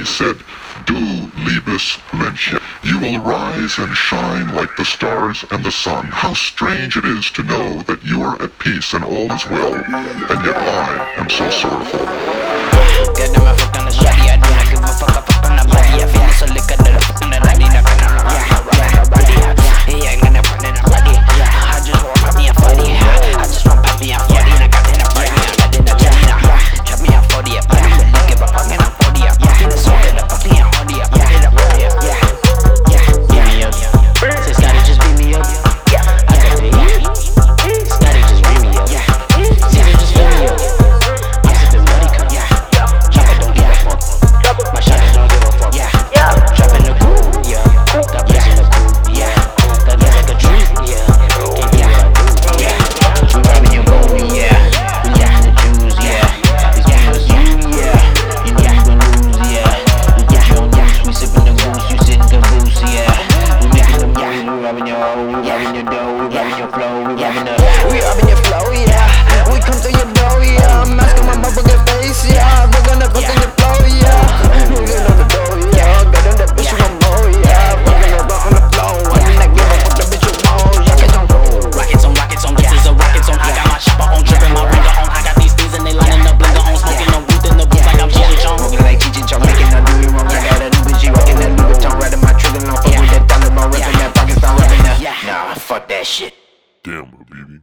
he said, Du, liebes Männchen, you will rise and shine like the stars and the sun. How strange it is to know that you are at peace and all is well, and yet I am so sorrowful. We up in your dough, we rubbing your flow, we rubbing the. We up in your flow, shit. Damn, baby.